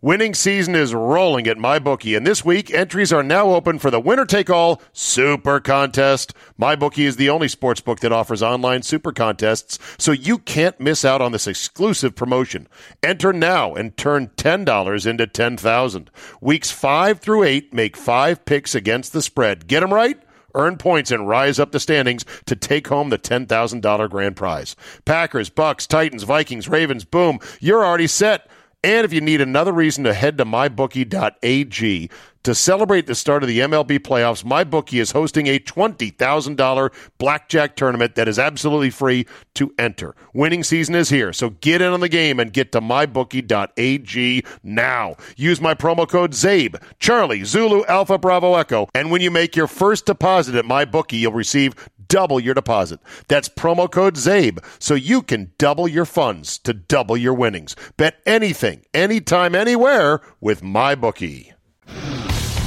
Winning season is rolling at MyBookie, and this week entries are now open for the winner take all Super Contest. MyBookie is the only sports book that offers online super contests, so you can't miss out on this exclusive promotion. Enter now and turn $10 into 10000 Weeks 5 through 8 make five picks against the spread. Get them right? earn points and rise up the standings to take home the $10,000 grand prize. Packers, Bucks, Titans, Vikings, Ravens, boom, you're already set. And if you need another reason to head to mybookie.ag to celebrate the start of the MLB playoffs, MyBookie is hosting a $20,000 blackjack tournament that is absolutely free to enter. Winning season is here, so get in on the game and get to mybookie.ag now. Use my promo code ZABE, Charlie, Zulu, Alpha, Bravo, Echo, and when you make your first deposit at MyBookie, you'll receive double your deposit. That's promo code ZABE, so you can double your funds to double your winnings. Bet anything, anytime, anywhere with MyBookie.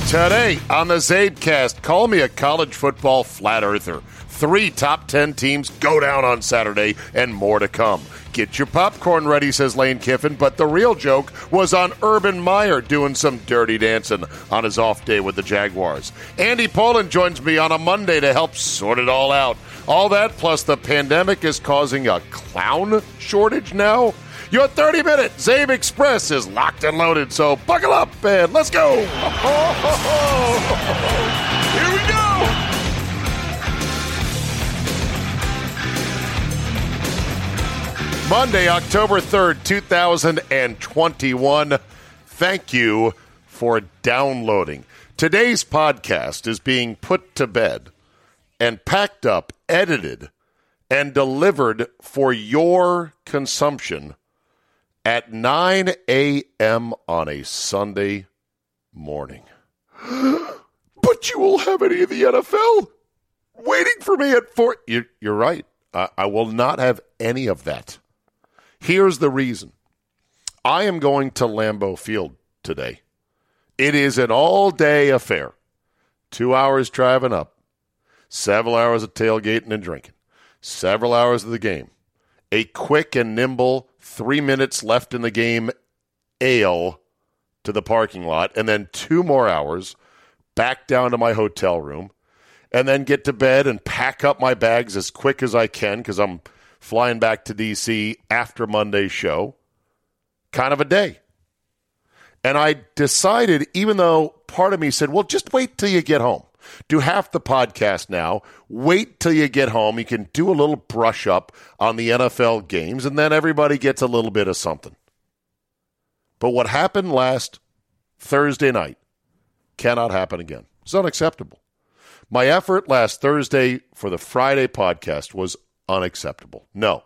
Today on the Zabecast, call me a college football flat earther. Three top 10 teams go down on Saturday and more to come. Get your popcorn ready, says Lane Kiffin, but the real joke was on Urban Meyer doing some dirty dancing on his off day with the Jaguars. Andy Pollin joins me on a Monday to help sort it all out. All that plus the pandemic is causing a clown shortage now. Your 30 minute Zabe Express is locked and loaded, so buckle up and let's go. Monday, October 3rd, 2021. Thank you for downloading. Today's podcast is being put to bed and packed up, edited, and delivered for your consumption at 9 a.m. on a Sunday morning. but you will have any of the NFL waiting for me at 4. You're, you're right. I will not have any of that. Here's the reason I am going to Lambeau Field today. It is an all day affair. Two hours driving up, several hours of tailgating and drinking, several hours of the game. A quick and nimble three minutes left in the game ale to the parking lot, and then two more hours back down to my hotel room, and then get to bed and pack up my bags as quick as I can because I'm flying back to DC after Monday's show. Kind of a day. And I decided, even though part of me said, well, just wait till you get home. Do half the podcast now. Wait till you get home. You can do a little brush up on the NFL games, and then everybody gets a little bit of something. But what happened last Thursday night cannot happen again. It's unacceptable. My effort last Thursday for the Friday podcast was unacceptable. No,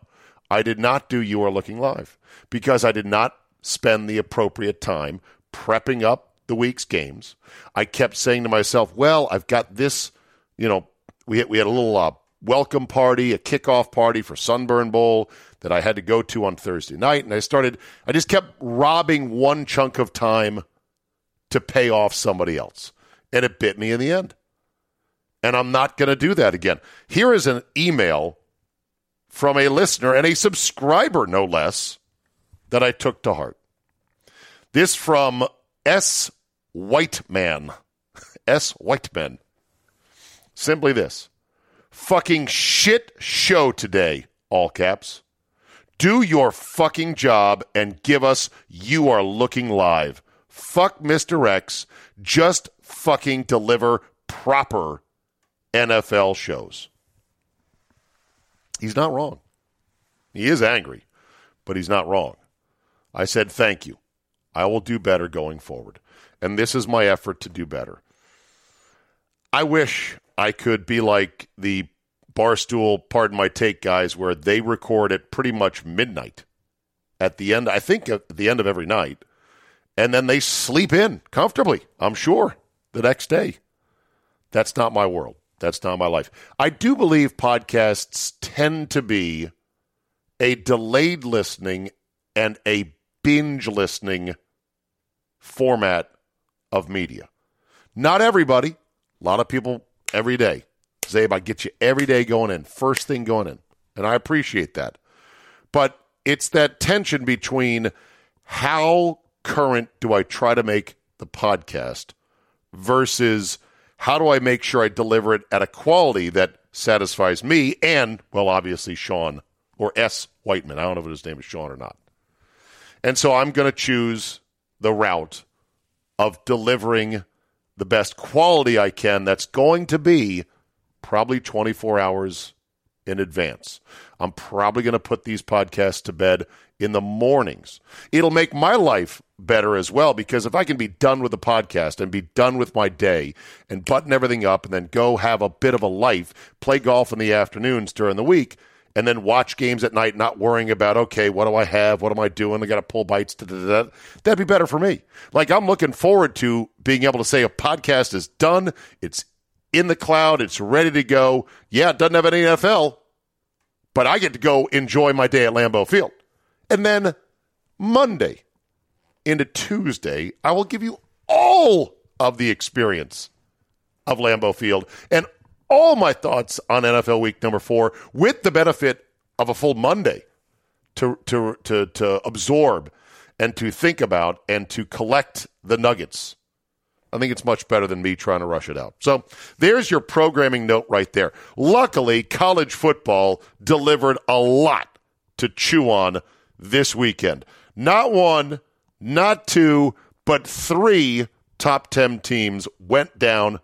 I did not do You Are Looking Live because I did not spend the appropriate time prepping up the week's games. I kept saying to myself, well, I've got this, you know, we had, we had a little uh, welcome party, a kickoff party for Sunburn Bowl that I had to go to on Thursday night. And I started, I just kept robbing one chunk of time to pay off somebody else. And it bit me in the end. And I'm not going to do that again. Here is an email from a listener and a subscriber, no less, that I took to heart. This from S. Whiteman. S. Whiteman. Simply this fucking shit show today, all caps. Do your fucking job and give us You Are Looking Live. Fuck Mr. X. Just fucking deliver proper NFL shows. He's not wrong. He is angry, but he's not wrong. I said, thank you. I will do better going forward. And this is my effort to do better. I wish I could be like the Barstool, pardon my take, guys, where they record at pretty much midnight at the end, I think at the end of every night, and then they sleep in comfortably, I'm sure, the next day. That's not my world. That's not my life. I do believe podcasts tend to be a delayed listening and a binge listening format of media. Not everybody. A lot of people every day. Zabe, I get you every day going in, first thing going in. And I appreciate that. But it's that tension between how current do I try to make the podcast versus how do I make sure I deliver it at a quality that satisfies me and, well, obviously Sean or S. Whiteman. I don't know if his name is Sean or not. And so I'm going to choose the route of delivering the best quality I can that's going to be probably 24 hours in advance. I'm probably going to put these podcasts to bed in the mornings. It'll make my life better as well because if I can be done with the podcast and be done with my day and button everything up and then go have a bit of a life, play golf in the afternoons during the week, and then watch games at night, not worrying about, okay, what do I have? What am I doing? I got to pull bites. Da, da, da. That'd be better for me. Like, I'm looking forward to being able to say a podcast is done. It's in the cloud. It's ready to go. Yeah, it doesn't have any NFL, but I get to go enjoy my day at Lambeau Field. And then Monday into Tuesday, I will give you all of the experience of Lambeau Field and all my thoughts on NFL week number four with the benefit of a full Monday to, to, to, to absorb and to think about and to collect the nuggets. I think it's much better than me trying to rush it out. So there's your programming note right there. Luckily, college football delivered a lot to chew on this weekend. Not one, not two, but three top 10 teams went down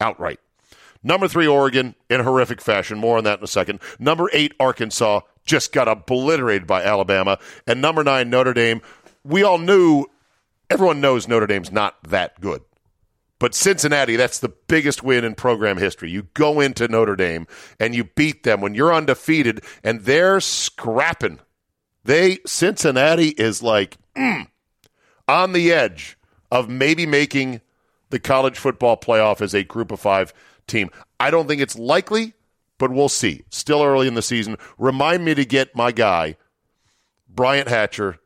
outright. Number three, Oregon, in horrific fashion. More on that in a second. Number eight, Arkansas, just got obliterated by Alabama. And number nine, Notre Dame. We all knew, everyone knows Notre Dame's not that good. But Cincinnati, that's the biggest win in program history. You go into Notre Dame and you beat them when you're undefeated and they're scrapping. They Cincinnati is like mm, on the edge of maybe making the college football playoff as a group of 5 team. I don't think it's likely, but we'll see. Still early in the season. Remind me to get my guy, Bryant Hatcher,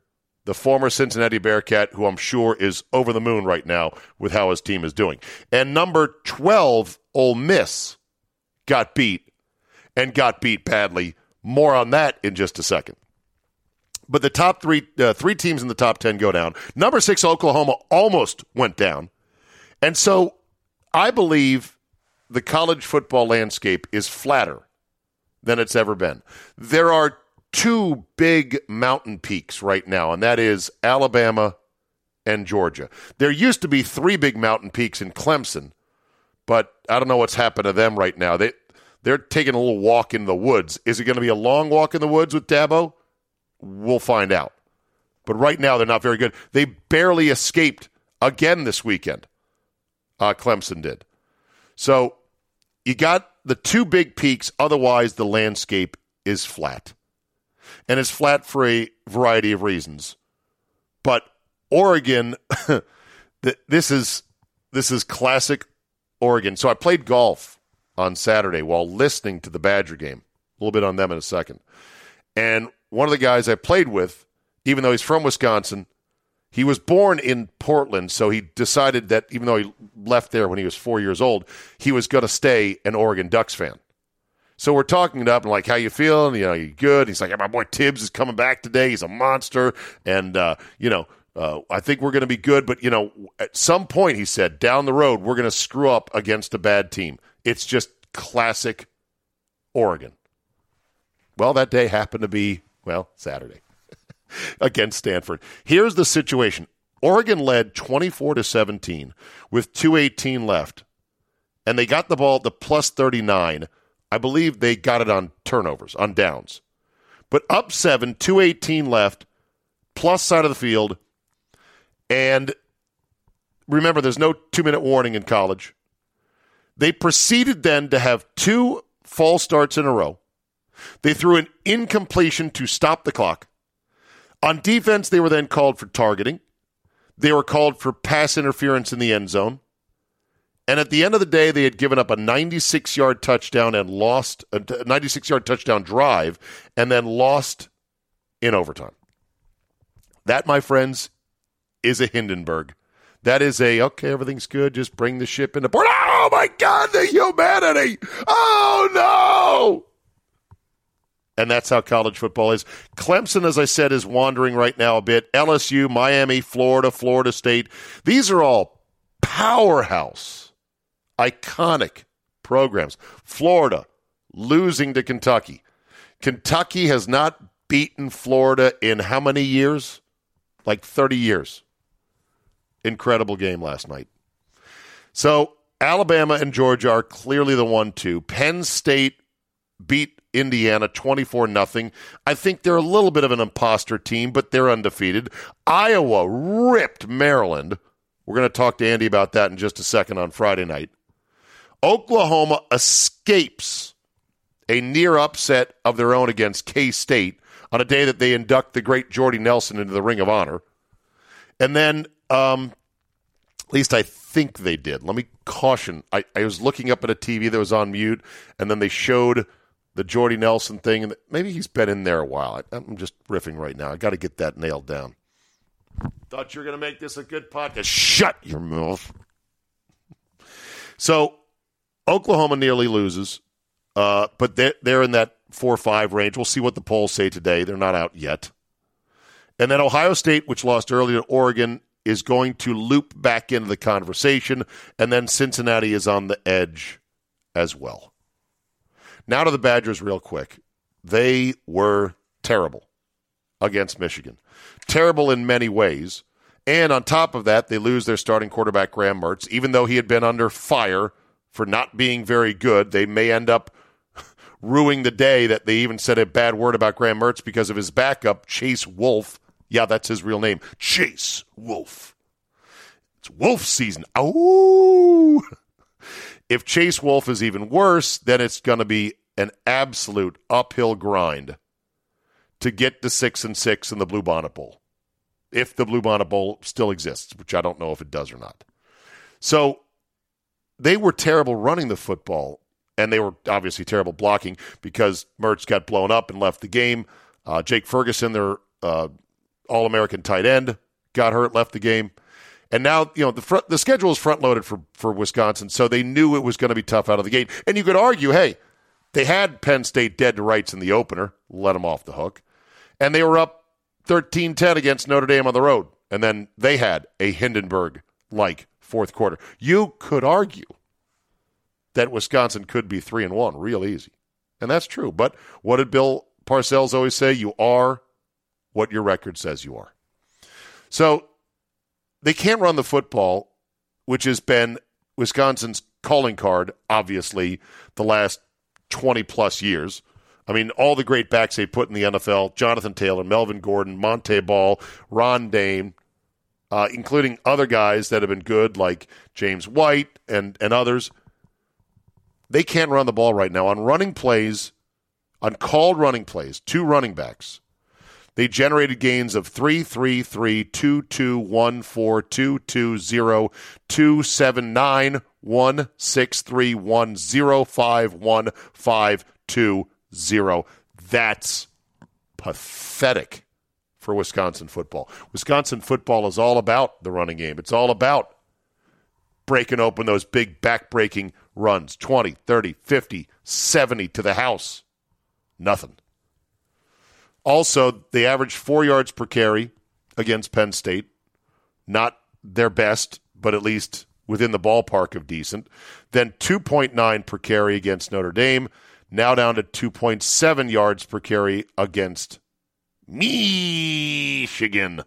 the former Cincinnati Bearcat, who I'm sure is over the moon right now with how his team is doing. And number 12, Ole Miss, got beat and got beat badly. More on that in just a second. But the top three, uh, three teams in the top 10 go down. Number six, Oklahoma, almost went down. And so I believe the college football landscape is flatter than it's ever been. There are two big mountain peaks right now, and that is Alabama and Georgia. There used to be three big mountain peaks in Clemson, but I don't know what's happened to them right now. They they're taking a little walk in the woods. Is it going to be a long walk in the woods with Dabo? We'll find out. But right now they're not very good. They barely escaped again this weekend. Uh, Clemson did. So you got the two big peaks, otherwise, the landscape is flat. And it's flat for a variety of reasons. But Oregon, this is this is classic Oregon. So I played golf on Saturday while listening to the Badger game. A little bit on them in a second. And one of the guys I played with, even though he's from Wisconsin, he was born in Portland, so he decided that even though he left there when he was four years old, he was going to stay an Oregon Ducks fan. So we're talking it up and like, how you feeling? You know, you good? He's like, yeah, my boy Tibbs is coming back today. He's a monster, and uh, you know, uh, I think we're going to be good. But you know, at some point, he said, down the road, we're going to screw up against a bad team. It's just classic Oregon. Well, that day happened to be well, Saturday against Stanford. Here's the situation. Oregon led 24 to 17 with 218 left. And they got the ball at the plus 39. I believe they got it on turnovers, on downs. But up 7, 218 left, plus side of the field. And remember there's no 2-minute warning in college. They proceeded then to have two false starts in a row. They threw an incompletion to stop the clock. On defense, they were then called for targeting. They were called for pass interference in the end zone. And at the end of the day, they had given up a 96 yard touchdown and lost a 96 yard touchdown drive and then lost in overtime. That, my friends, is a Hindenburg. That is a, okay, everything's good. Just bring the ship into port. Oh, my God, the humanity. Oh, no. And that's how college football is. Clemson, as I said, is wandering right now a bit. LSU, Miami, Florida, Florida State. These are all powerhouse, iconic programs. Florida losing to Kentucky. Kentucky has not beaten Florida in how many years? Like 30 years. Incredible game last night. So Alabama and Georgia are clearly the one two. Penn State beat Indiana 24 nothing. I think they're a little bit of an imposter team, but they're undefeated. Iowa ripped Maryland. We're going to talk to Andy about that in just a second on Friday night. Oklahoma escapes a near upset of their own against K State on a day that they induct the great Jordy Nelson into the Ring of Honor. And then, um, at least I think they did. Let me caution. I, I was looking up at a TV that was on mute, and then they showed the Jordy Nelson thing, and maybe he's been in there a while. I, am just riffing right now. I got to get that nailed down. Thought you were going to make this a good podcast. Shut your mouth. So, Oklahoma nearly loses, uh, but they're, they're in that four five range. We'll see what the polls say today. They're not out yet. And then Ohio State, which lost earlier to Oregon, is going to loop back into the conversation. And then Cincinnati is on the edge as well. Now to the Badgers, real quick. They were terrible against Michigan. Terrible in many ways. And on top of that, they lose their starting quarterback, Graham Mertz. Even though he had been under fire for not being very good, they may end up ruining the day that they even said a bad word about Graham Mertz because of his backup, Chase Wolf. Yeah, that's his real name. Chase Wolf. It's Wolf season. Oh! If Chase Wolf is even worse, then it's going to be an absolute uphill grind to get to six and six in the Blue Bonnet Bowl, if the Blue Bonnet Bowl still exists, which I don't know if it does or not. So they were terrible running the football, and they were obviously terrible blocking because Mertz got blown up and left the game. Uh, Jake Ferguson, their uh, All American tight end, got hurt, left the game. And now, you know, the front, the schedule is front loaded for, for Wisconsin, so they knew it was going to be tough out of the gate. And you could argue, hey, they had Penn State dead to rights in the opener, let them off the hook. And they were up 13 10 against Notre Dame on the road. And then they had a Hindenburg like fourth quarter. You could argue that Wisconsin could be 3 and 1 real easy. And that's true. But what did Bill Parcells always say? You are what your record says you are. So they can't run the football, which has been Wisconsin's calling card, obviously, the last 20 plus years. I mean, all the great backs they put in the NFL Jonathan Taylor, Melvin Gordon, Monte Ball, Ron Dayne, uh, including other guys that have been good like James White and, and others. They can't run the ball right now. On running plays, on called running plays, two running backs, they generated gains of 3 3 3 2 2 1 4 2 2 0 2 7 9 1 6 3 1 0 5 1 5 2 0. That's pathetic for Wisconsin football. Wisconsin football is all about the running game. It's all about breaking open those big back-breaking runs 20, 30, 50, 70 to the house. Nothing. Also, they averaged four yards per carry against Penn State. Not their best, but at least within the ballpark of decent. Then 2.9 per carry against Notre Dame. Now down to 2.7 yards per carry against Michigan.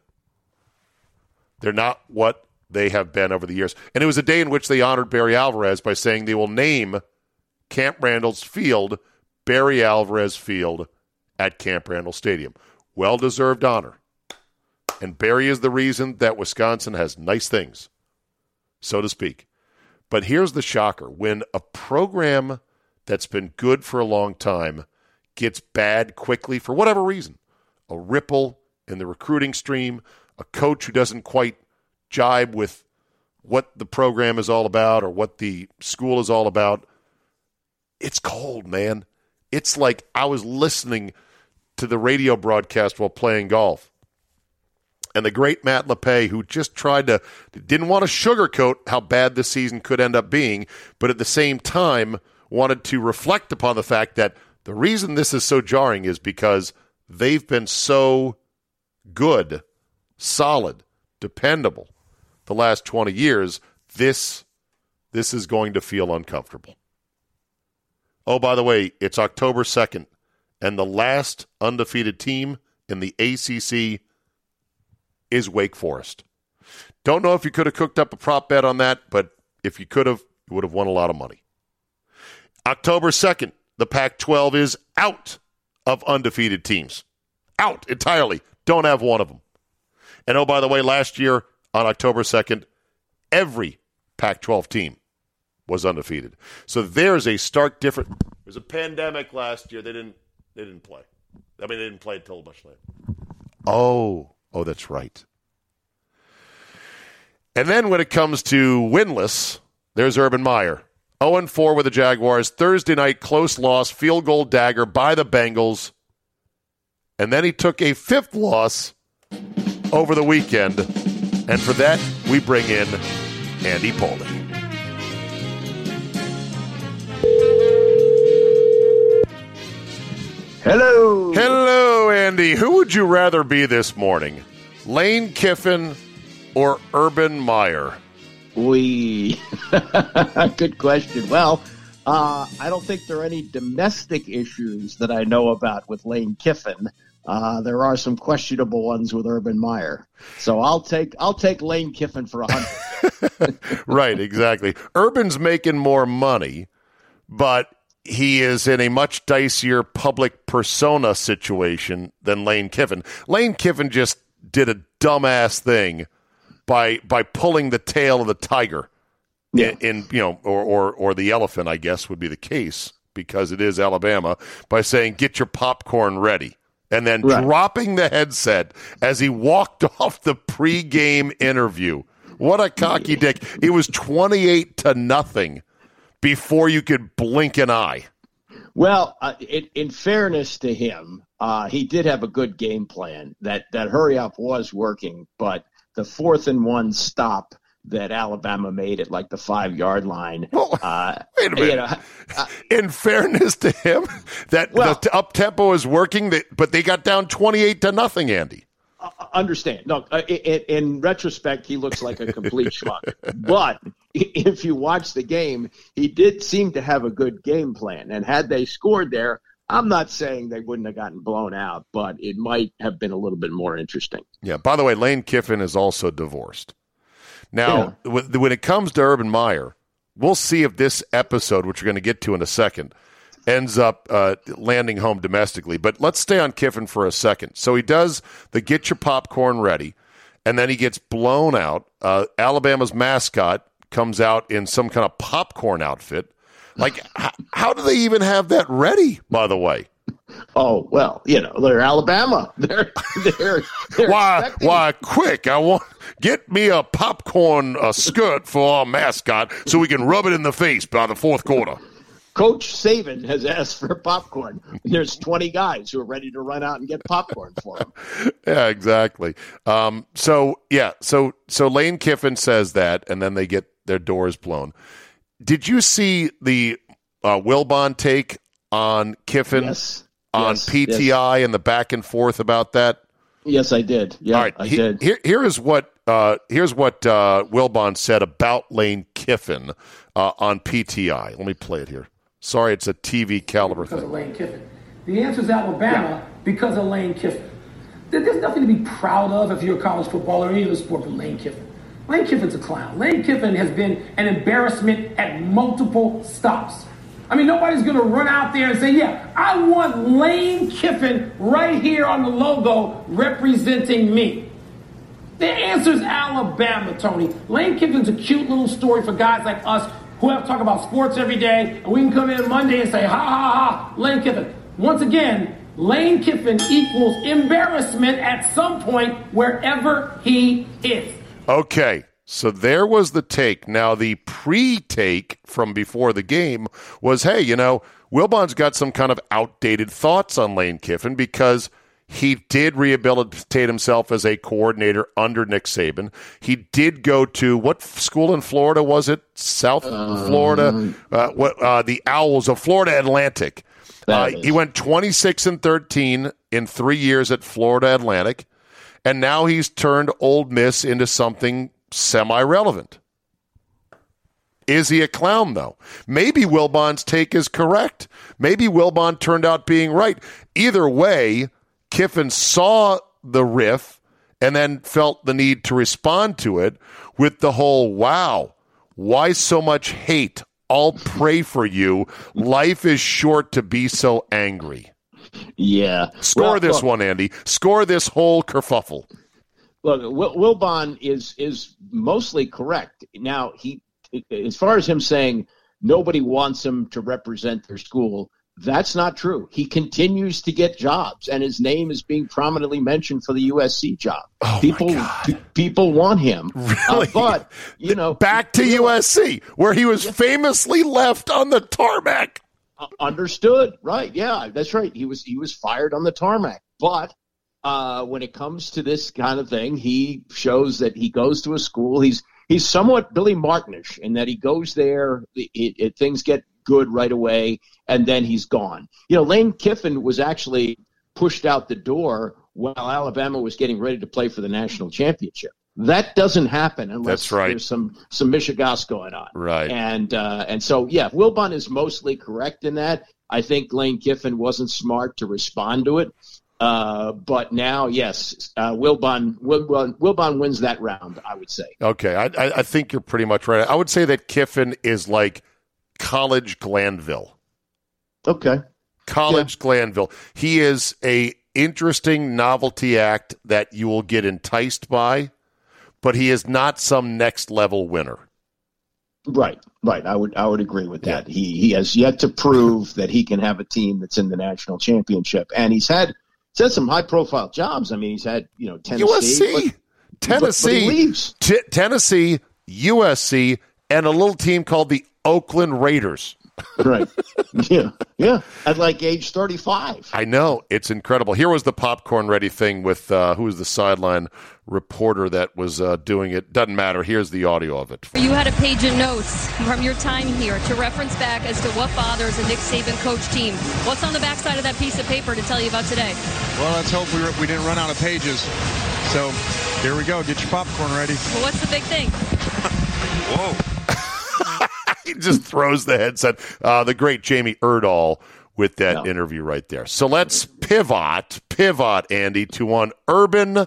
They're not what they have been over the years. And it was a day in which they honored Barry Alvarez by saying they will name Camp Randall's field Barry Alvarez Field at Camp Randall Stadium. Well deserved honor. And Barry is the reason that Wisconsin has nice things, so to speak. But here's the shocker when a program that's been good for a long time gets bad quickly for whatever reason a ripple in the recruiting stream, a coach who doesn't quite jibe with what the program is all about or what the school is all about. It's cold, man. It's like I was listening to the radio broadcast while playing golf. And the great Matt LePay, who just tried to, didn't want to sugarcoat how bad the season could end up being, but at the same time wanted to reflect upon the fact that the reason this is so jarring is because they've been so good, solid, dependable the last 20 years. This this is going to feel uncomfortable. Oh, by the way, it's October 2nd, and the last undefeated team in the ACC is Wake Forest. Don't know if you could have cooked up a prop bet on that, but if you could have, you would have won a lot of money. October 2nd, the Pac 12 is out of undefeated teams. Out entirely. Don't have one of them. And oh, by the way, last year on October 2nd, every Pac 12 team was undefeated. So there's a stark difference. There's a pandemic last year. They didn't they didn't play. I mean, they didn't play until much later. Oh, oh, that's right. And then when it comes to winless, there's Urban Meyer. 0 4 with the Jaguars. Thursday night, close loss, field goal dagger by the Bengals. And then he took a fifth loss over the weekend. And for that, we bring in Andy Pollin. Hello. Hello, Andy. Who would you rather be this morning? Lane Kiffin or Urban Meyer? We. Good question. Well, uh, I don't think there are any domestic issues that I know about with Lane Kiffin. Uh, there are some questionable ones with Urban Meyer. So I'll take I'll take Lane Kiffin for a hundred. right, exactly. Urban's making more money, but he is in a much dicier public persona situation than Lane Kiffin. Lane Kiffin just did a dumbass thing by by pulling the tail of the tiger yeah. in, you know or, or or the elephant, I guess would be the case because it is Alabama by saying get your popcorn ready and then right. dropping the headset as he walked off the pregame interview. What a cocky dick. It was 28 to nothing before you could blink an eye. Well, uh, it, in fairness to him, uh, he did have a good game plan. That that hurry up was working, but the fourth and one stop that Alabama made at like the five yard line. Well, uh, wait a minute. You know, uh, in fairness to him, that well, the up tempo is working, but they got down twenty eight to nothing. Andy understand. No, uh, in, in, retrospect, he looks like a complete schmuck. But if you watch the game, he did seem to have a good game plan. And had they scored there, I'm not saying they wouldn't have gotten blown out, but it might have been a little bit more interesting. Yeah. By the way, Lane Kiffin is also divorced. Now, yeah. when it comes to Urban Meyer, we'll see if this episode, which we're going to get to in a second, ends up uh, landing home domestically. But let's stay on Kiffin for a second. So he does the get your popcorn ready, and then he gets blown out. Uh, Alabama's mascot comes out in some kind of popcorn outfit. Like, h- how do they even have that ready, by the way? Oh well, you know they're Alabama. They're they're, they're why expecting- why quick? I want get me a popcorn uh, skirt for our mascot so we can rub it in the face by the fourth quarter. Coach Saban has asked for popcorn. There's 20 guys who are ready to run out and get popcorn for him. yeah, exactly. Um, so yeah, so so Lane Kiffin says that, and then they get their doors blown. Did you see the uh, Wilbon take on Kiffin yes. on yes. PTI yes. and the back and forth about that? Yes, I did. Yeah, All right. I he, did. Here, here is what uh, here's what uh, Wilbon said about Lane Kiffin uh, on PTI. Let me play it here. Sorry, it's a TV caliber because thing. Of Lane Kiffin. The answer is Alabama yeah. because of Lane Kiffin. there's nothing to be proud of if you're a college footballer or any other sport but Lane Kiffin. Lane Kiffin's a clown. Lane Kiffin has been an embarrassment at multiple stops. I mean, nobody's going to run out there and say, yeah, I want Lane Kiffin right here on the logo representing me. The answer is Alabama, Tony. Lane Kiffin's a cute little story for guys like us who have to talk about sports every day, and we can come in Monday and say, ha ha ha, Lane Kiffin. Once again, Lane Kiffin equals embarrassment at some point wherever he is. Okay. So there was the take. Now, the pre take from before the game was hey, you know, Wilbon's got some kind of outdated thoughts on Lane Kiffin because he did rehabilitate himself as a coordinator under Nick Saban. He did go to what school in Florida was it? South um, Florida? Uh, what, uh, the Owls of Florida Atlantic. Uh, he went 26 and 13 in three years at Florida Atlantic, and now he's turned Ole Miss into something semi relevant. Is he a clown, though? Maybe Wilbon's take is correct. Maybe Wilbon turned out being right. Either way, Kiffin saw the riff and then felt the need to respond to it with the whole wow, why so much hate? I'll pray for you. Life is short to be so angry. Yeah. Score well, this one, Andy. Score this whole kerfuffle. Look, Wilbon is is mostly correct. Now he, as far as him saying nobody wants him to represent their school, that's not true. He continues to get jobs, and his name is being prominently mentioned for the USC job. Oh people, p- people want him. Really? Uh, but you know, back to USC, where he was yeah. famously left on the tarmac. Uh, understood, right? Yeah, that's right. He was he was fired on the tarmac, but. Uh, when it comes to this kind of thing, he shows that he goes to a school. He's he's somewhat Billy Martinish in that he goes there. It, it, things get good right away, and then he's gone. You know, Lane Kiffin was actually pushed out the door while Alabama was getting ready to play for the national championship. That doesn't happen unless That's right. there's some some Michigas going on. Right. And uh, and so yeah, Wilbon is mostly correct in that. I think Lane Kiffin wasn't smart to respond to it. Uh, but now, yes, uh, Wilbon, Wilbon, Wilbon wins that round. I would say. Okay, I, I think you're pretty much right. I would say that Kiffin is like college Glanville. Okay. College yeah. Glanville. He is a interesting novelty act that you will get enticed by, but he is not some next level winner. Right, right. I would I would agree with that. Yeah. He he has yet to prove that he can have a team that's in the national championship, and he's had he's had some high profile jobs. I mean, he's had you know Tennessee, USC, but, Tennessee, but, T- Tennessee, USC, and a little team called the Oakland Raiders. Right. Yeah. Yeah. At like age 35. I know. It's incredible. Here was the popcorn ready thing with uh, who was the sideline reporter that was uh, doing it. Doesn't matter. Here's the audio of it. You had a page of notes from your time here to reference back as to what bothers a Nick Saban coach team. What's on the backside of that piece of paper to tell you about today? Well, let's hope we, we didn't run out of pages. So here we go. Get your popcorn ready. Well, what's the big thing? Whoa. he just throws the headset. Uh, the great Jamie Erdahl with that interview right there. So let's pivot, pivot, Andy, to one Urban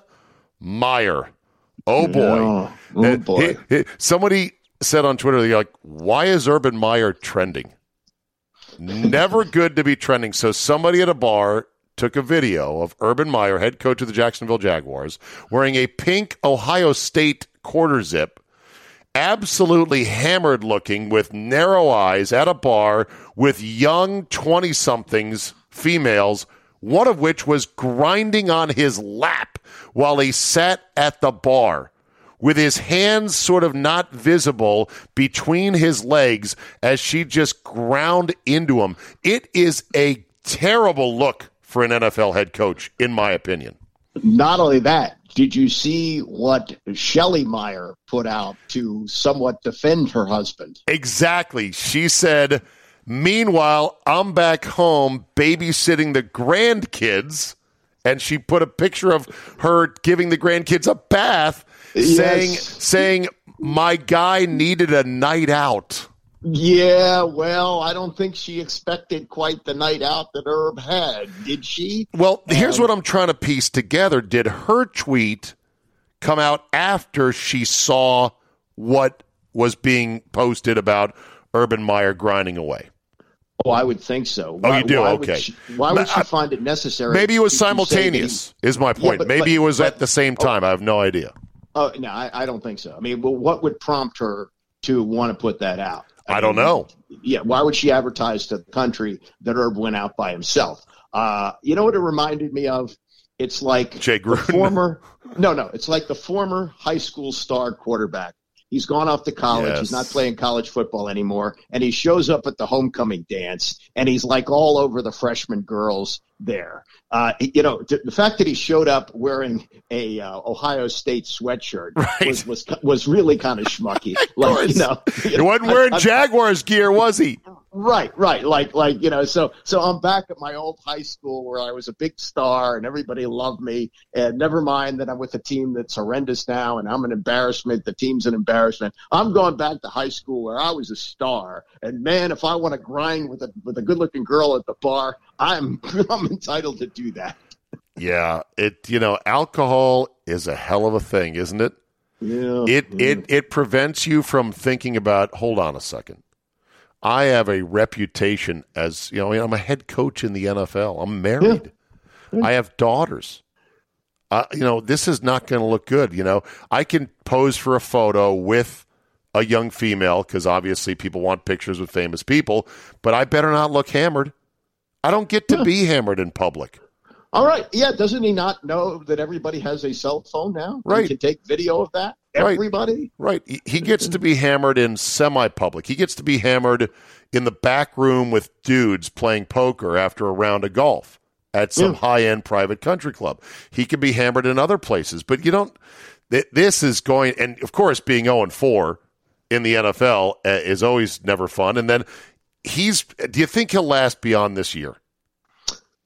Meyer. Oh boy! Oh boy! He, he, somebody said on Twitter, they're like, "Why is Urban Meyer trending?" Never good to be trending. So somebody at a bar took a video of Urban Meyer, head coach of the Jacksonville Jaguars, wearing a pink Ohio State quarter zip absolutely hammered looking with narrow eyes at a bar with young 20 somethings females, one of which was grinding on his lap while he sat at the bar with his hands sort of not visible between his legs as she just ground into him. It is a terrible look for an NFL head coach, in my opinion. Not only that, did you see what Shelley Meyer put out to somewhat defend her husband? Exactly. She said, Meanwhile, I'm back home babysitting the grandkids. And she put a picture of her giving the grandkids a bath, yes. saying, saying, My guy needed a night out. Yeah, well, I don't think she expected quite the night out that Urb had, did she? Well, here's um, what I'm trying to piece together. Did her tweet come out after she saw what was being posted about Urban Meyer grinding away? Oh, I would think so. Why, oh, you do? Why okay. Would she, why would she find it necessary? Maybe it was simultaneous. He, is my point. Yeah, but, maybe but, it was but, at the same time. Oh, I have no idea. Oh no, I, I, don't think so. I mean, well, what would prompt her to want to put that out? I, don't know. Yeah, why would she advertise to the country that Urb went out by himself? Uh, you know what it reminded me of? It's like Jay Gruden. former. No, no, it's like the former high school star quarterback He's gone off to college. Yes. He's not playing college football anymore. And he shows up at the homecoming dance and he's like all over the freshman girls there. Uh, you know, the fact that he showed up wearing a uh, Ohio State sweatshirt right. was, was was really kind of schmucky. like, you know, he wasn't wearing I, Jaguars gear, was he? Right, right. Like, like you know. So, so I'm back at my old high school where I was a big star and everybody loved me. And never mind that I'm with a team that's horrendous now, and I'm an embarrassment. The team's an embarrassment. I'm going back to high school where I was a star. And man, if I want to grind with a with a good looking girl at the bar, I'm I'm entitled to do that. Yeah, it you know, alcohol is a hell of a thing, isn't it? Yeah. It yeah. it it prevents you from thinking about. Hold on a second. I have a reputation as you know. I'm a head coach in the NFL. I'm married. Yeah. I have daughters. Uh, you know, this is not going to look good. You know, I can pose for a photo with a young female because obviously people want pictures with famous people, but I better not look hammered. I don't get to yeah. be hammered in public. All right. Yeah. Doesn't he not know that everybody has a cell phone now? Right. He can take video of that. Everybody. Right. right. He gets to be hammered in semi public. He gets to be hammered in the back room with dudes playing poker after a round of golf at some yeah. high end private country club. He can be hammered in other places. But you don't. This is going, and of course, being 0 4 in the NFL uh, is always never fun. And then he's. Do you think he'll last beyond this year?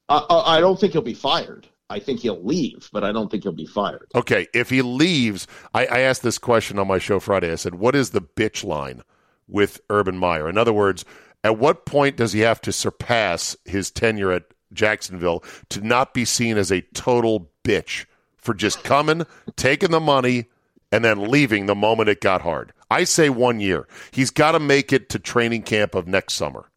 I, I don't think he'll be fired. I think he'll leave, but I don't think he'll be fired. Okay, if he leaves, I, I, asked this question on my show Friday. I said, "What is the bitch line with Urban Meyer?" In other words, at what point does he have to surpass his tenure at Jacksonville to not be seen as a total bitch for just coming, taking the money, and then leaving the moment it got hard? I say one year. He's got to make it to training camp of next summer.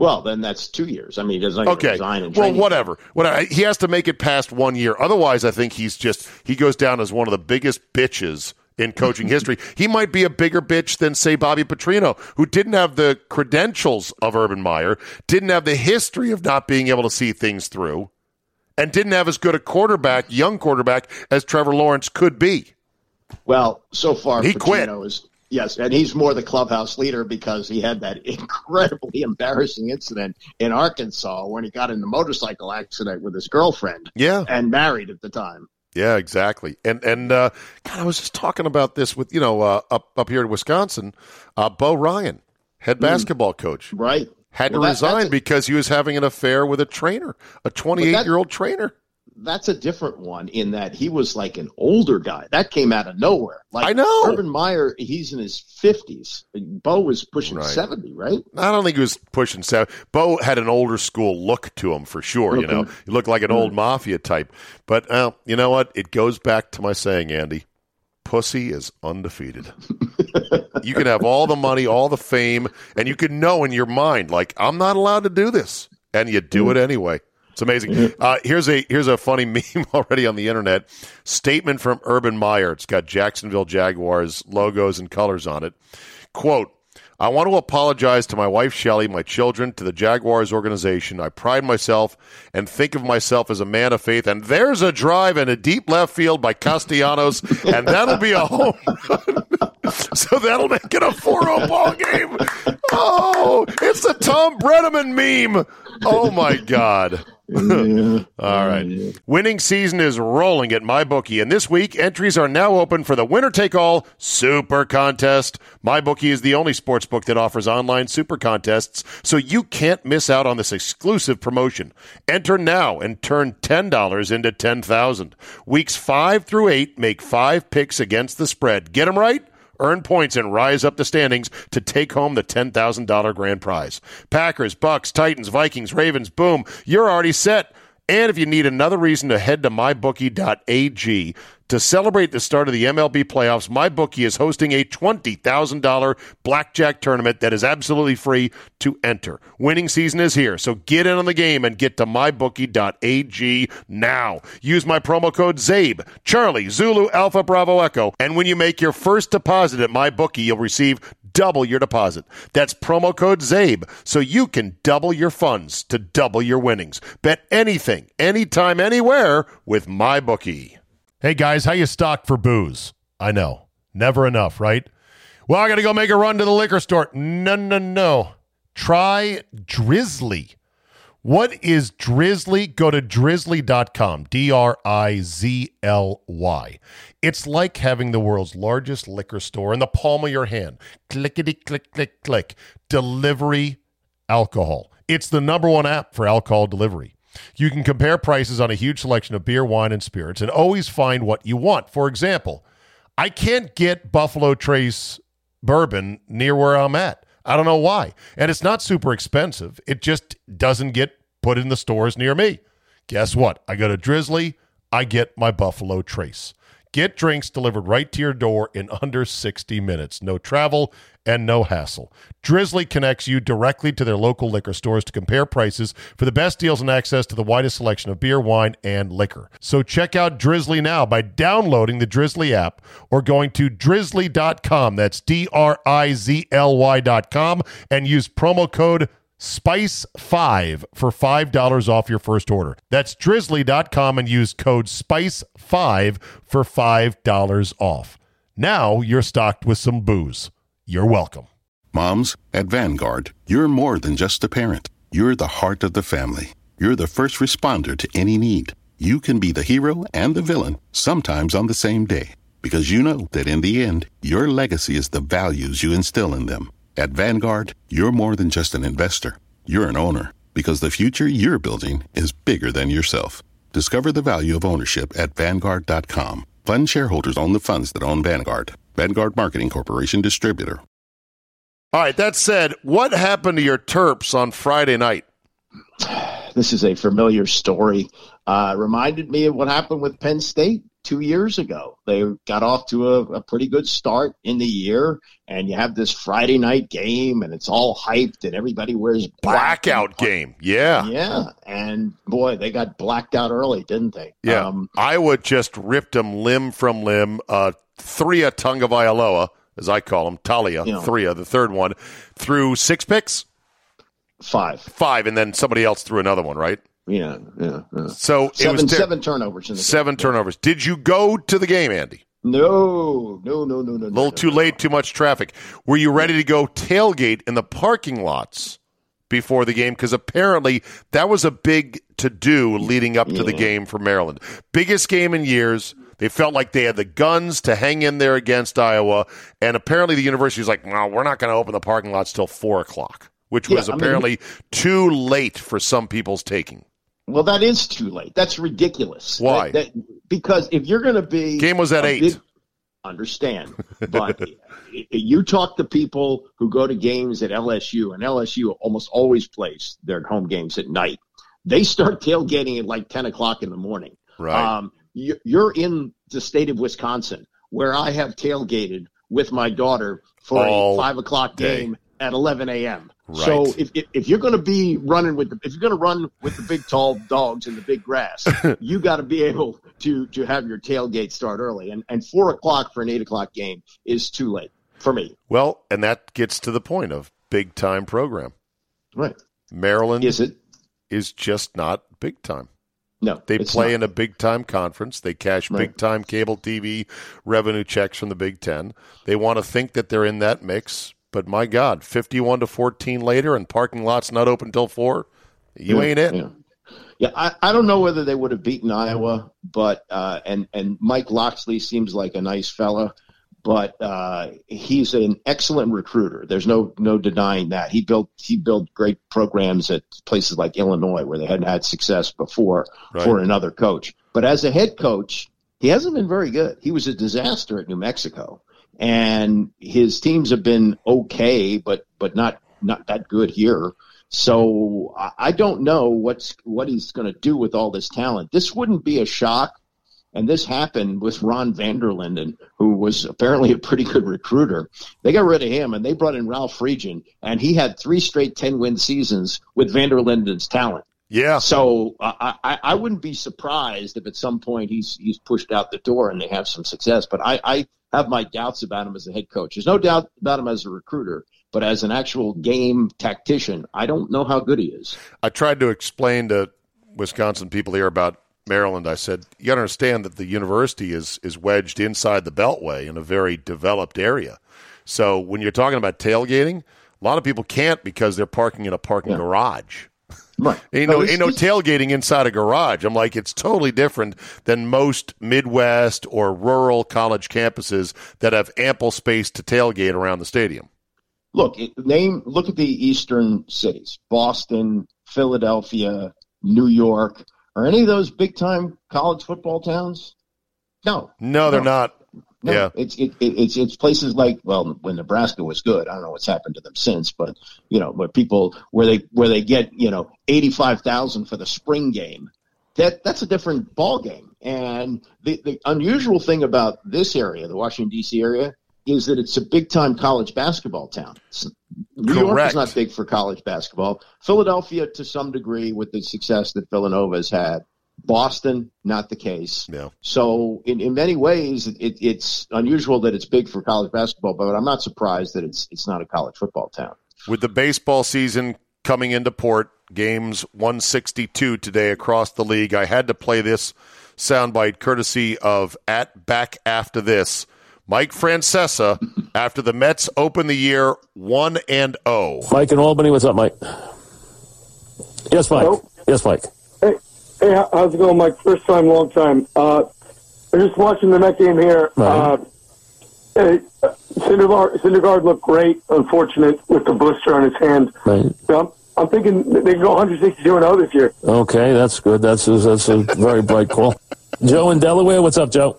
Well, then that's two years. I mean, he doesn't okay. resign well, whatever. Whatever. He has to make it past one year. Otherwise, I think he's just he goes down as one of the biggest bitches in coaching history. He might be a bigger bitch than, say, Bobby Petrino, who didn't have the credentials of Urban Meyer, didn't have the history of not being able to see things through, and didn't have as good a quarterback, young quarterback, as Trevor Lawrence could be. Well, so far, he Petrino quit. is Yes, and he's more the clubhouse leader because he had that incredibly embarrassing incident in Arkansas when he got in the motorcycle accident with his girlfriend. Yeah, and married at the time. Yeah, exactly. And and uh, God, I was just talking about this with you know uh, up up here in Wisconsin, uh, Bo Ryan, head hmm. basketball mm. coach, right, had well, to that, resign a, because he was having an affair with a trainer, a 28 year old trainer that's a different one in that he was like an older guy. That came out of nowhere. Like I know. Urban Meyer, he's in his fifties. Bo was pushing right. seventy, right? I don't think he was pushing seventy. Bo had an older school look to him for sure. You know, he looked like an old mafia type. But uh, you know what? It goes back to my saying, Andy. Pussy is undefeated. you can have all the money, all the fame, and you can know in your mind, like, I'm not allowed to do this. And you do mm. it anyway. It's amazing. Uh, here's a here's a funny meme already on the internet. Statement from Urban Meyer. It's got Jacksonville Jaguars logos and colors on it. Quote. I want to apologize to my wife Shelley, my children, to the Jaguars organization. I pride myself and think of myself as a man of faith. And there's a drive in a deep left field by Castellanos, and that'll be a home run. so that'll make it a 4-0 ball game. Oh, it's the Tom Brennaman meme. Oh my God. All right. Winning season is rolling at MyBookie, and this week entries are now open for the winner take all Super Contest. MyBookie is the only sports book that offers online super contests, so you can't miss out on this exclusive promotion. Enter now and turn $10 into 10000 Weeks 5 through 8 make five picks against the spread. Get them right? Earn points and rise up the standings to take home the $10,000 grand prize. Packers, Bucks, Titans, Vikings, Ravens, boom, you're already set. And if you need another reason to head to mybookie.ag to celebrate the start of the MLB playoffs, MyBookie is hosting a $20,000 blackjack tournament that is absolutely free to enter. Winning season is here, so get in on the game and get to mybookie.ag now. Use my promo code ZABE, Charlie, Zulu, Alpha, Bravo, Echo, and when you make your first deposit at MyBookie, you'll receive double your deposit. That's promo code ZABE, so you can double your funds to double your winnings. Bet anything, anytime, anywhere with MyBookie. Hey guys, how you stocked for booze? I know. Never enough, right? Well, I got to go make a run to the liquor store. No, no, no. Try Drizly. What is Drizly? Go to drizly.com. D R I Z L Y. It's like having the world's largest liquor store in the palm of your hand. Clickety click, click, click. Delivery alcohol. It's the number one app for alcohol delivery. You can compare prices on a huge selection of beer, wine, and spirits and always find what you want. For example, I can't get Buffalo Trace bourbon near where I'm at. I don't know why. And it's not super expensive. It just doesn't get put in the stores near me. Guess what? I go to Drizly, I get my Buffalo Trace. Get drinks delivered right to your door in under 60 minutes. No travel and no hassle. Drizly connects you directly to their local liquor stores to compare prices for the best deals and access to the widest selection of beer, wine, and liquor. So check out Drizly now by downloading the Drizly app or going to drizly.com. That's D R I Z L Y.com and use promo code SPICE5 for $5 off your first order. That's drizly.com and use code SPICE5 for $5 off. Now you're stocked with some booze. You're welcome. Moms, at Vanguard, you're more than just a parent. You're the heart of the family. You're the first responder to any need. You can be the hero and the villain, sometimes on the same day, because you know that in the end, your legacy is the values you instill in them. At Vanguard, you're more than just an investor. You're an owner because the future you're building is bigger than yourself. Discover the value of ownership at Vanguard.com. Fund shareholders own the funds that own Vanguard. Vanguard Marketing Corporation Distributor. All right, that said, what happened to your Terps on Friday night? This is a familiar story. Uh, reminded me of what happened with Penn State two years ago. They got off to a, a, pretty good start in the year, and you have this Friday night game, and it's all hyped, and everybody wears black blackout game. Yeah, yeah, and boy, they got blacked out early, didn't they? Yeah, um, Iowa just ripped them limb from limb. Uh, Tria Tagovailoa, as I call him, Taulia you know, Thria, the third one, threw six picks. Five. Five, and then somebody else threw another one, right? Yeah, yeah. yeah. So seven, it was ter- seven turnovers. In the seven game. turnovers. Did you go to the game, Andy? No, no, no, no, no. A little no, too no, late, too much traffic. Were you ready to go tailgate in the parking lots before the game? Because apparently that was a big to do leading up to yeah. the game for Maryland. Biggest game in years. They felt like they had the guns to hang in there against Iowa, and apparently the university was like, "No, we're not going to open the parking lots till four o'clock," which yeah, was apparently mean, too late for some people's taking. Well, that is too late. That's ridiculous. Why? That, that, because if you're going to be game was at eight. Big, understand, but you talk to people who go to games at LSU, and LSU almost always plays their home games at night. They start tailgating at like ten o'clock in the morning. Right. Um, you're in the state of Wisconsin, where I have tailgated with my daughter for All a five o'clock day. game at 11 a.m. Right. So if, if, if you're going to be running with the if you're going to run with the big tall dogs in the big grass, you got to be able to to have your tailgate start early. And and four o'clock for an eight o'clock game is too late for me. Well, and that gets to the point of big time program. Right. Maryland is it is just not big time. No, they play not. in a big time conference. They cash right. big time cable TV revenue checks from the Big Ten. They want to think that they're in that mix, but my God, fifty-one to fourteen later, and parking lots not open till four. You yeah, ain't it. Yeah. Yeah, I, I don't know whether they would have beaten Iowa, but uh, and and Mike Locksley seems like a nice fella but uh, he's an excellent recruiter. There's no no denying that. He built he built great programs at places like Illinois where they hadn't had success before right. for another coach. But as a head coach, he hasn't been very good. He was a disaster at New Mexico, and his teams have been okay, but but not not that good here. So I don't know what's what he's going to do with all this talent. This wouldn't be a shock and this happened with Ron Vanderlinden, who was apparently a pretty good recruiter. They got rid of him and they brought in Ralph Friedgen, and he had three straight 10 win seasons with Vanderlinden's talent. Yeah. So uh, I, I wouldn't be surprised if at some point he's he's pushed out the door and they have some success. But I, I have my doubts about him as a head coach. There's no doubt about him as a recruiter, but as an actual game tactician, I don't know how good he is. I tried to explain to Wisconsin people here about Maryland, I said, you got to understand that the university is is wedged inside the Beltway in a very developed area. So when you're talking about tailgating, a lot of people can't because they're parking in a parking yeah. garage. Right. ain't no, ain't no tailgating inside a garage. I'm like, it's totally different than most Midwest or rural college campuses that have ample space to tailgate around the stadium. Look, name look at the eastern cities: Boston, Philadelphia, New York. Are any of those big time college football towns? No. No, they're no. not. No, yeah. it's it, it, it's it's places like well, when Nebraska was good, I don't know what's happened to them since, but you know, where people where they where they get you know eighty five thousand for the spring game, that that's a different ball game. And the the unusual thing about this area, the Washington D.C. area, is that it's a big time college basketball town. New Correct. York is not big for college basketball. Philadelphia, to some degree, with the success that Villanova has had. Boston, not the case. Yeah. So, in, in many ways, it, it's unusual that it's big for college basketball, but I'm not surprised that it's it's not a college football town. With the baseball season coming into port, games 162 today across the league. I had to play this soundbite courtesy of at back after this. Mike Francesa after the Mets open the year 1 and 0. Mike in Albany, what's up, Mike? Yes, Mike. Hello? Yes, Mike. Hey, hey, how's it going, Mike? First time, long time. Uh, I'm just watching the Met game here. Right. Uh, hey, Syndergaard, Syndergaard looked great. Unfortunate with the blister on his hand. Right. So I'm, I'm thinking they can go 162 and 0 this year. Okay, that's good. That's that's a very bright call. Joe in Delaware, what's up, Joe?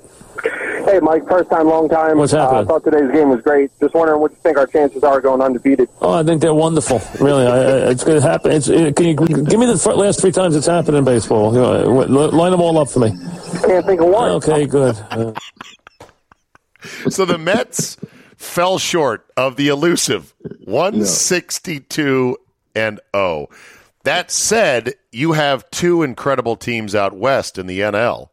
Hey, Mike, first time, long time. What's happening? Uh, I thought today's game was great. Just wondering what you think our chances are going undefeated. Oh, I think they're wonderful. Really, I, it's going to happen. It's, it, can you give me the last three times it's happened in baseball? You know, line them all up for me. Can't think of one. Okay, good. Uh, so the Mets fell short of the elusive 162 and 0. That said, you have two incredible teams out west in the NL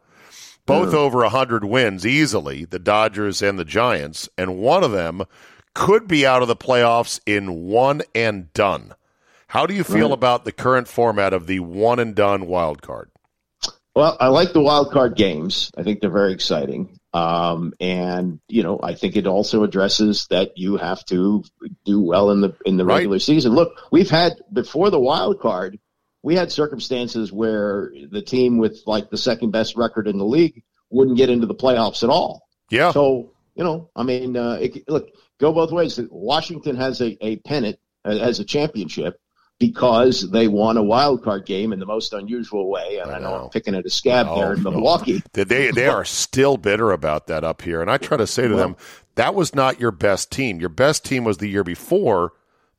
both over over 100 wins easily, the Dodgers and the Giants, and one of them could be out of the playoffs in one and done. How do you feel right. about the current format of the one and done wild card? Well, I like the wild card games. I think they're very exciting. Um, and you know, I think it also addresses that you have to do well in the in the regular season. Look, we've had before the wild card, we had circumstances where the team with like the second best record in the league wouldn't get into the playoffs at all. Yeah. So you know, I mean, uh, it, look, go both ways. Washington has a, a pennant, as uh, a championship, because they won a wild card game in the most unusual way. And I, I know. I'm picking at a scab no, there in. Milwaukee. They they are still bitter about that up here. And I try to say to well, them, that was not your best team. Your best team was the year before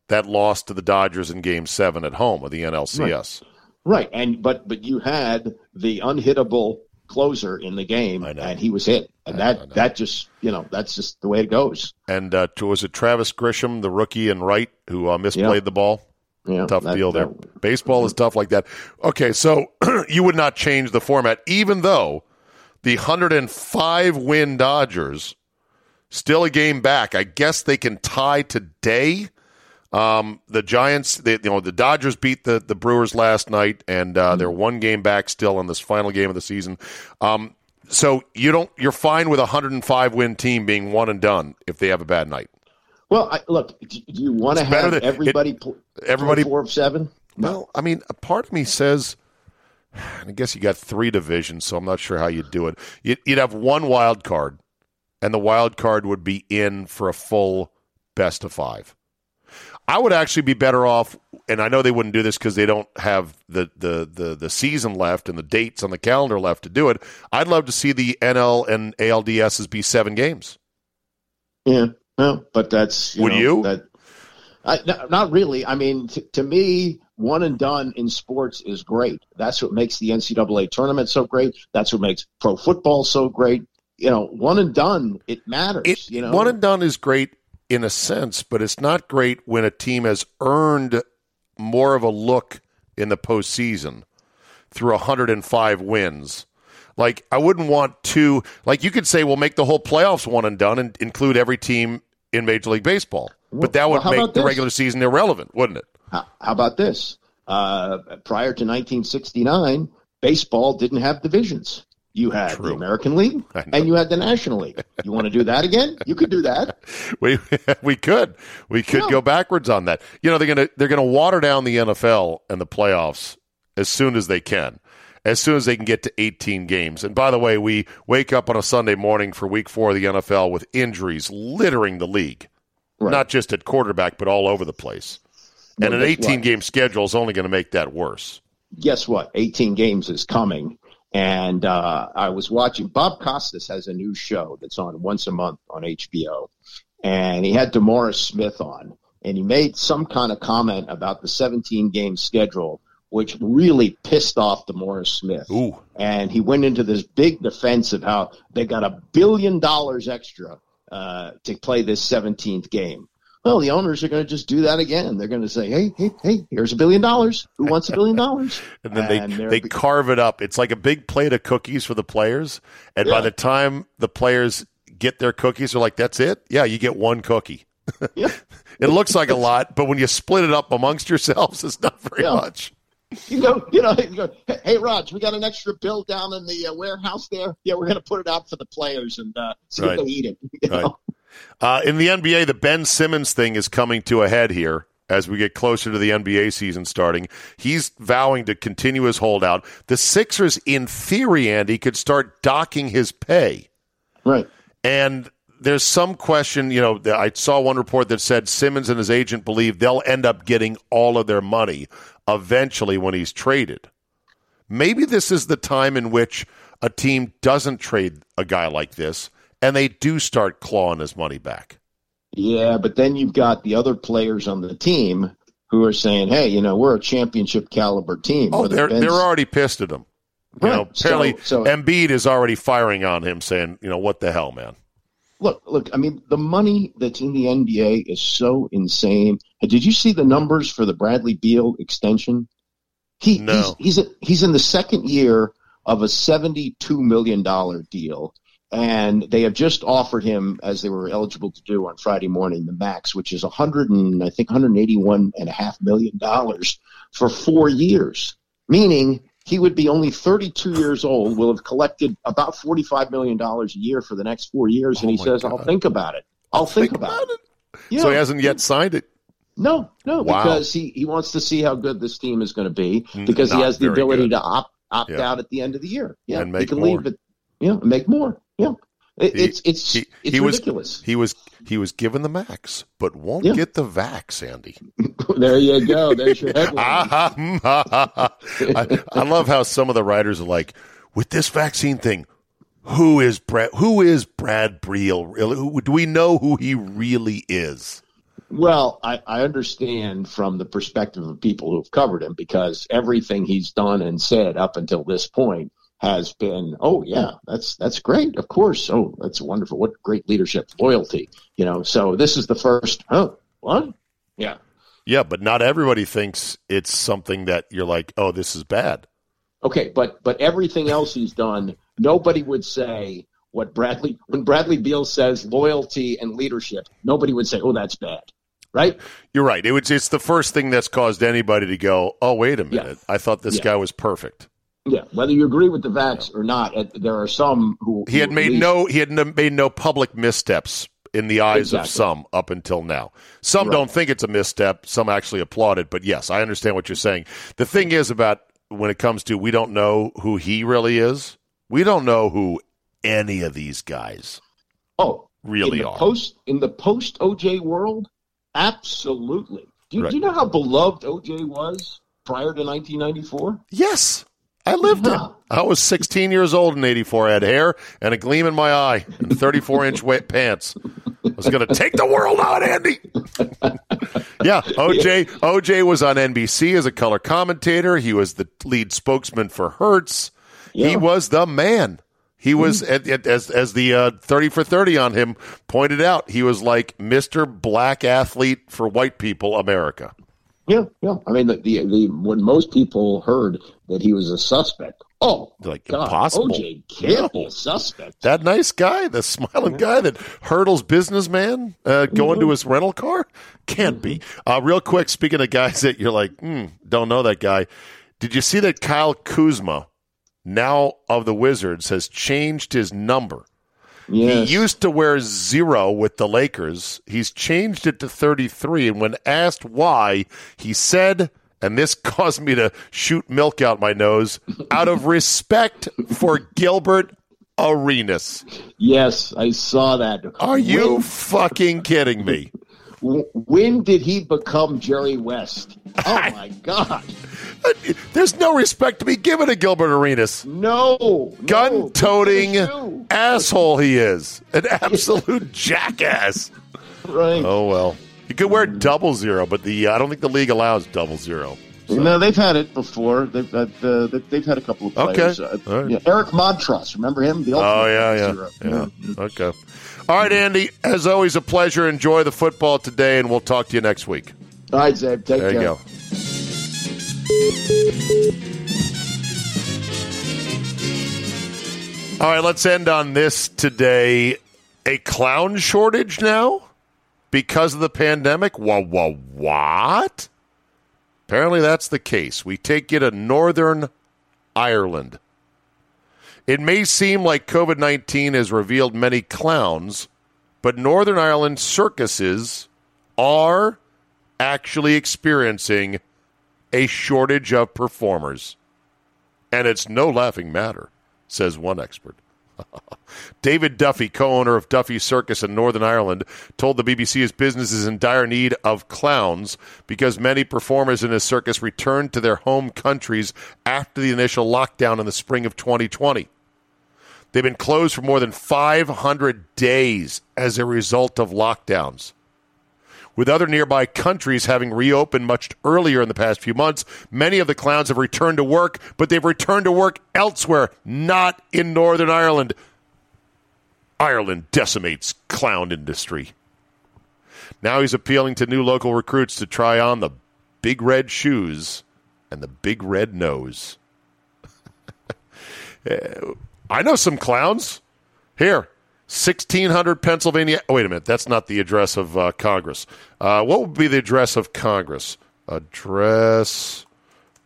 that loss to the Dodgers in Game Seven at home of the NLCS. Right. right. And but but you had the unhittable closer in the game, and he was hit, and that that just you know that's just the way it goes. And uh, was it Travis Grisham, the rookie and right, who uh, misplayed yeah. the ball? Yeah, tough that, deal there. That, Baseball is tough like that. Okay, so you would not change the format, even though the 105 win Dodgers still a game back. I guess they can tie today um, the Giants, they, you know, the Dodgers beat the, the Brewers last night, and uh, they're one game back still in this final game of the season. Um, so you don't, you're fine with a 105 win team being one and done if they have a bad night. Well, I, look, do you want to have everybody it, everybody four of seven? No, well, I mean, a part of me says. I guess you got three divisions, so I'm not sure how you'd do it. You'd, you'd have one wild card, and the wild card would be in for a full best of five. I would actually be better off, and I know they wouldn't do this because they don't have the, the, the, the season left and the dates on the calendar left to do it. I'd love to see the NL and ALDSs be seven games. Yeah, no, but that's you Would know, you? That, I, no, not really. I mean, t- to me, one and done in sports is great. That's what makes the NCAA tournament so great. That's what makes pro football so great. You know, one and done, it matters. It, you know, one and done is great in a sense, but it's not great when a team has earned more of a look in the postseason through 105 wins. Like I wouldn't want to like you could say we'll make the whole playoffs one and done and include every team in Major League Baseball. But that would well, make the this? regular season irrelevant, wouldn't it? How, how about this? Uh, prior to 1969, baseball didn't have divisions. You had the American League and you had the National League. You want to do that again? You could do that. We we could we could Yeah. go backwards on that. You know they're gonna they're gonna water down the NFL and the playoffs as soon as they can, as soon as they can get to 18 games. And by the way, we wake up on a Sunday morning for Week Four of the NFL with injuries littering the league, not just at quarterback but all over the place. And Well, an 18 what? game schedule is only going to make that worse. guess what? 18 games is coming. And uh, I was watching, Bob Costas has a new show that's on once a month on HBO. And he had DeMaurice Smith on. And he made some kind of comment about the 17 game schedule, which really pissed off DeMaurice Smith. Ooh. And he went into this big defense of how they got a billion dollars extra uh, to play this 17th game. Well, the owners are going to just do that again. They're going to say, "Hey, hey, hey, here's a billion dollars. Who wants a billion dollars?" And then they, they're they be- carve it up. It's like a big plate of cookies for the players. And by the time the players get their cookies, they're like, that's it? Yeah, you get one cookie. Yeah. it looks like a lot, but when you split it up amongst yourselves, it's not very Yeah. much. You go, you know, you go. "Hey, Hey, Raj, we got an extra bill down in the uh, warehouse there. Yeah, we're going to put it out for the players and uh, see Right. if they eat it. You Right. Uh, in the NBA, the Ben Simmons thing is coming to a head here as we get closer to the NBA season starting. He's vowing to continue his holdout. The Sixers, in theory, Andy, could start docking his pay. Right. And there's some question, you know, I saw one report that said Simmons and his agent believe they'll end up getting all of their money eventually when he's traded. Maybe this is the time in which a team doesn't trade a guy like this and they do start clawing his money back. Yeah, but then you've got the other players on the team who are saying, "Hey, you know, we're a championship caliber team." Oh, they're Ben's- they're already pissed at him. You Right. know, apparently So- so- Embiid is already firing on him, saying, "You know what the hell, man." Look, look. I mean, the money that's in the NBA is so insane. Did you see the numbers for the Bradley Beal extension? He, No. he's he's, a, he's in the second year of a seventy-two million dollar deal, and they have just offered him, as they were eligible to do on Friday morning, the max, which is hundred and I think one hundred eighty-one and a half million dollars for four years, meaning. He would be only 32 years old, will have collected about $45 million a year for the next four years. And he Oh says, I'll think about it. I'll think, about, it. Yeah. So he hasn't yet signed it. No, no, Wow. because he, he wants to see how good this team is going to be because he has the ability good. to opt, opt Yeah. out at the end of the year. Yeah, And make he can more. leave it. Yeah, and make more. Yeah, it, He- it's it's he, it's he ridiculous. Was, he was he was given the max, but won't Yeah. get the vax, Andy. there you go. There's your headline. I, I love how some of the writers are like, with this vaccine thing, who is Brad? Who is Brad Beal? Really? Who, do we know who he really is? Well, I, I understand from the perspective of people who've covered him because everything he's done and said up until this point has been, oh yeah, that's that's great. Of course. Oh, that's wonderful. What great leadership, loyalty. You know, so this is the first oh, what? Yeah. Yeah, but not everybody thinks it's something that you're like, oh, this is bad. Okay, but but everything else he's done, nobody would say what Bradley when Bradley Beal says loyalty and leadership, nobody would say, Oh, that's bad. Right? You're right. It was, it's the first thing that's caused anybody to go, oh, wait a Yeah. minute. I thought this Yeah. guy was perfect. Yeah. Whether you agree with the vax or not, there are some who He had who made least- no he had n- made no public missteps in the eyes of some up until now. Some Right. don't think it's a misstep. Some actually applaud it. But yes, I understand what you're saying. The thing is about when it comes to we don't know who he really is. We don't know who any of these guys Oh, really in the are. post in the post OJ world, absolutely. Do you, Right. do you know how beloved OJ was prior to 1994? yes, I lived Yeah. I was 16 years old in 84. I had hair and a gleam in my eye and 34 inch weight pants. I was going to take the world on, Andy. yeah, OJ OJ was on NBC as a color commentator. He was the lead spokesman for Hertz. He was the man. He was as as the uh, thirty for thirty on him pointed out. He was like Mister Black Athlete for white people, America. Yeah, yeah. I mean, the, the, the when most people heard that he was a suspect, oh, like God, impossible. OJ can't be a suspect. That nice guy, the smiling guy that hurdles businessman uh, going to his rental car, can't be. Uh, real quick, speaking of guys that you're like, hmm, don't know that guy. Did you see that Kyle Kuzma, now of the Wizards, has changed his number? Yes. He used to wear zero with the Lakers. He's changed it to 33. And when asked why, he said, and this caused me to shoot milk out my nose, out of respect for Gilbert Arenas. Yes, I saw that. Are you fucking kidding me? When did he become Jerry West? Oh my God! There's no respect to be given to Gilbert Arenas. No, Gun toting no. asshole he is. An absolute jackass. Right. Oh, well. You could wear double zero, but the I don't think the league allows double zero. No, they've had it before. They've had, uh, they've had a couple of Okay. players. Uh, All right. yeah, Eric Montross, remember him? The Oh yeah, yeah, zero. yeah. Okay. All right, Andy. As always, a pleasure. Enjoy the football today, and we'll talk to you next week. All right, Zeb. Take There care. you go. All right, let's end on this today. A clown shortage now because of the pandemic? Wha wha what? Apparently that's the case. We take you to Northern Ireland. It may seem like COVID 19 has revealed many clowns, but Northern Ireland circuses are actually experiencing a shortage of performers. And it's no laughing matter, says one expert. David Duffy, co owner of Duffy Circus in Northern Ireland, told the BBC his business is in dire need of clowns because many performers in his circus returned to their home countries after the initial lockdown in the spring of 2020. They've been closed for more than 500 days as a result of lockdowns. With other nearby countries having reopened much earlier in the past few months, many of the clowns have returned to work, but they've returned to work elsewhere, not in Northern Ireland. Ireland decimates clown industry. Now he's appealing to new local recruits to try on the big red shoes and the big red nose. Eh, I know some clowns. Here, 1600 Pennsylvania. Oh, wait a minute. That's not the address of uh, Congress. Uh, what would be the address of Congress? Address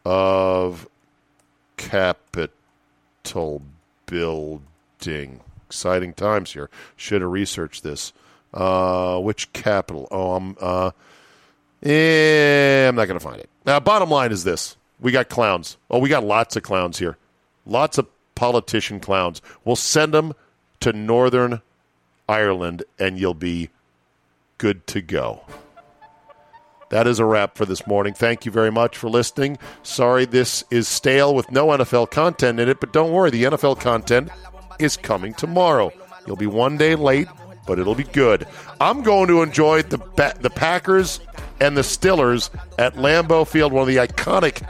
of Capitol Building. Exciting times here. Should have researched this. Uh, which capital? Oh, I'm. Uh, eh, I'm not going to find it. Now, bottom line is this: we got clowns. Oh, we got lots of clowns here. Lots of politician clowns. We'll send them to Northern Ireland, and you'll be good to go. That is a wrap for this morning. Thank you very much for listening. Sorry this is stale with no NFL content in it, but don't worry, the NFL content is coming tomorrow. You'll be one day late, but it'll be good. I'm going to enjoy the the Packers and the Stillers at Lambeau Field, one of the iconic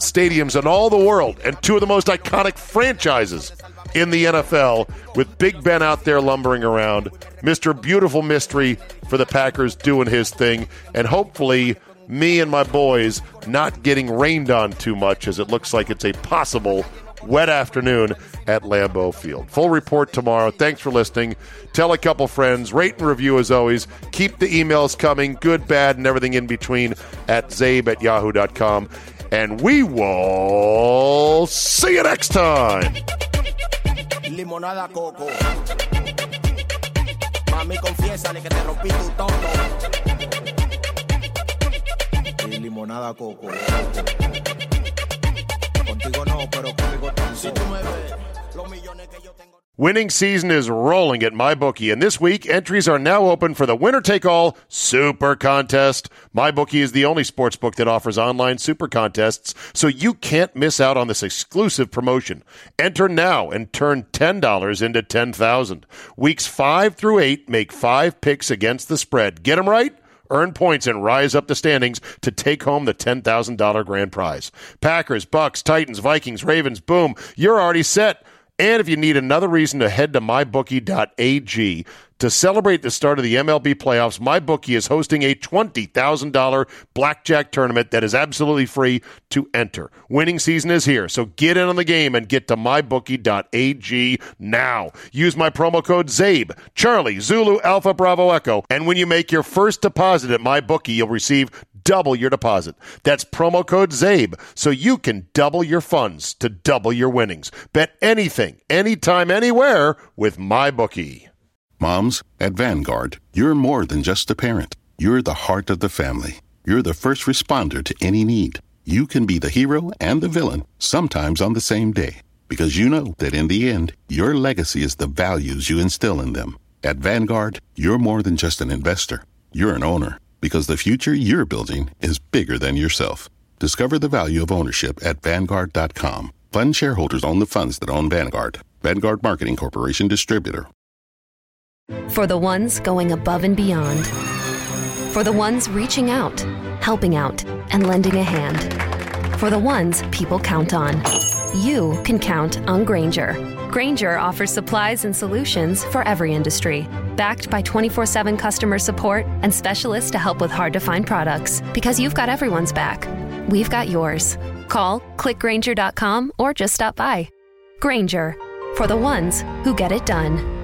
stadiums in all the world and two of the most iconic franchises in the NFL with Big Ben out there lumbering around. Mr. Beautiful Mystery for the Packers doing his thing. And hopefully, me and my boys not getting rained on too much as it looks like it's a possible wet afternoon at Lambeau Field. Full report tomorrow. Thanks for listening. Tell a couple friends. Rate and review as always. Keep the emails coming, good, bad, and everything in between at zabe at yahoo.com. And we will see you next time. Limonada coco. Mami, confiésale que te rompí tu toto. Y limonada coco. Contigo no, pero conmigo. Si tú me ves, los millones que yo tengo. Winning season is rolling at MyBookie, and this week entries are now open for the winner take all Super Contest. MyBookie is the only sports book that offers online super contests, so you can't miss out on this exclusive promotion. Enter now and turn $10 into 10000 Weeks 5 through 8 make 5 picks against the spread. Get them right? earn points and rise up the standings to take home the $10,000 grand prize. Packers, Bucks, Titans, Vikings, Ravens, boom, you're already set. And if you need another reason to head to mybookie.ag to celebrate the start of the MLB playoffs, MyBookie is hosting a $20,000 blackjack tournament that is absolutely free to enter. Winning season is here, so get in on the game and get to mybookie.ag now. Use my promo code ZABE, Charlie, Zulu, Alpha, Bravo, Echo, and when you make your first deposit at MyBookie, you'll receive double your deposit. That's promo code ZABE, so you can double your funds to double your winnings. Bet anything, anytime, anywhere with MyBookie. Moms, at Vanguard, you're more than just a parent. You're the heart of the family. You're the first responder to any need. You can be the hero and the villain, sometimes on the same day, because you know that in the end, your legacy is the values you instill in them. At Vanguard, you're more than just an investor. You're an owner, because the future you're building is bigger than yourself. Discover the value of ownership at Vanguard.com. Fund shareholders own the funds that own Vanguard. Vanguard Marketing Corporation Distributor. For the ones going above and beyond. For the ones reaching out, helping out, and lending a hand. For the ones people count on. You can count on Grainger. Grainger offers supplies and solutions for every industry, backed by 24 7 customer support and specialists to help with hard to find products. Because you've got everyone's back. We've got yours. Call, clickgrainger.com, or just stop by. Grainger, for the ones who get it done.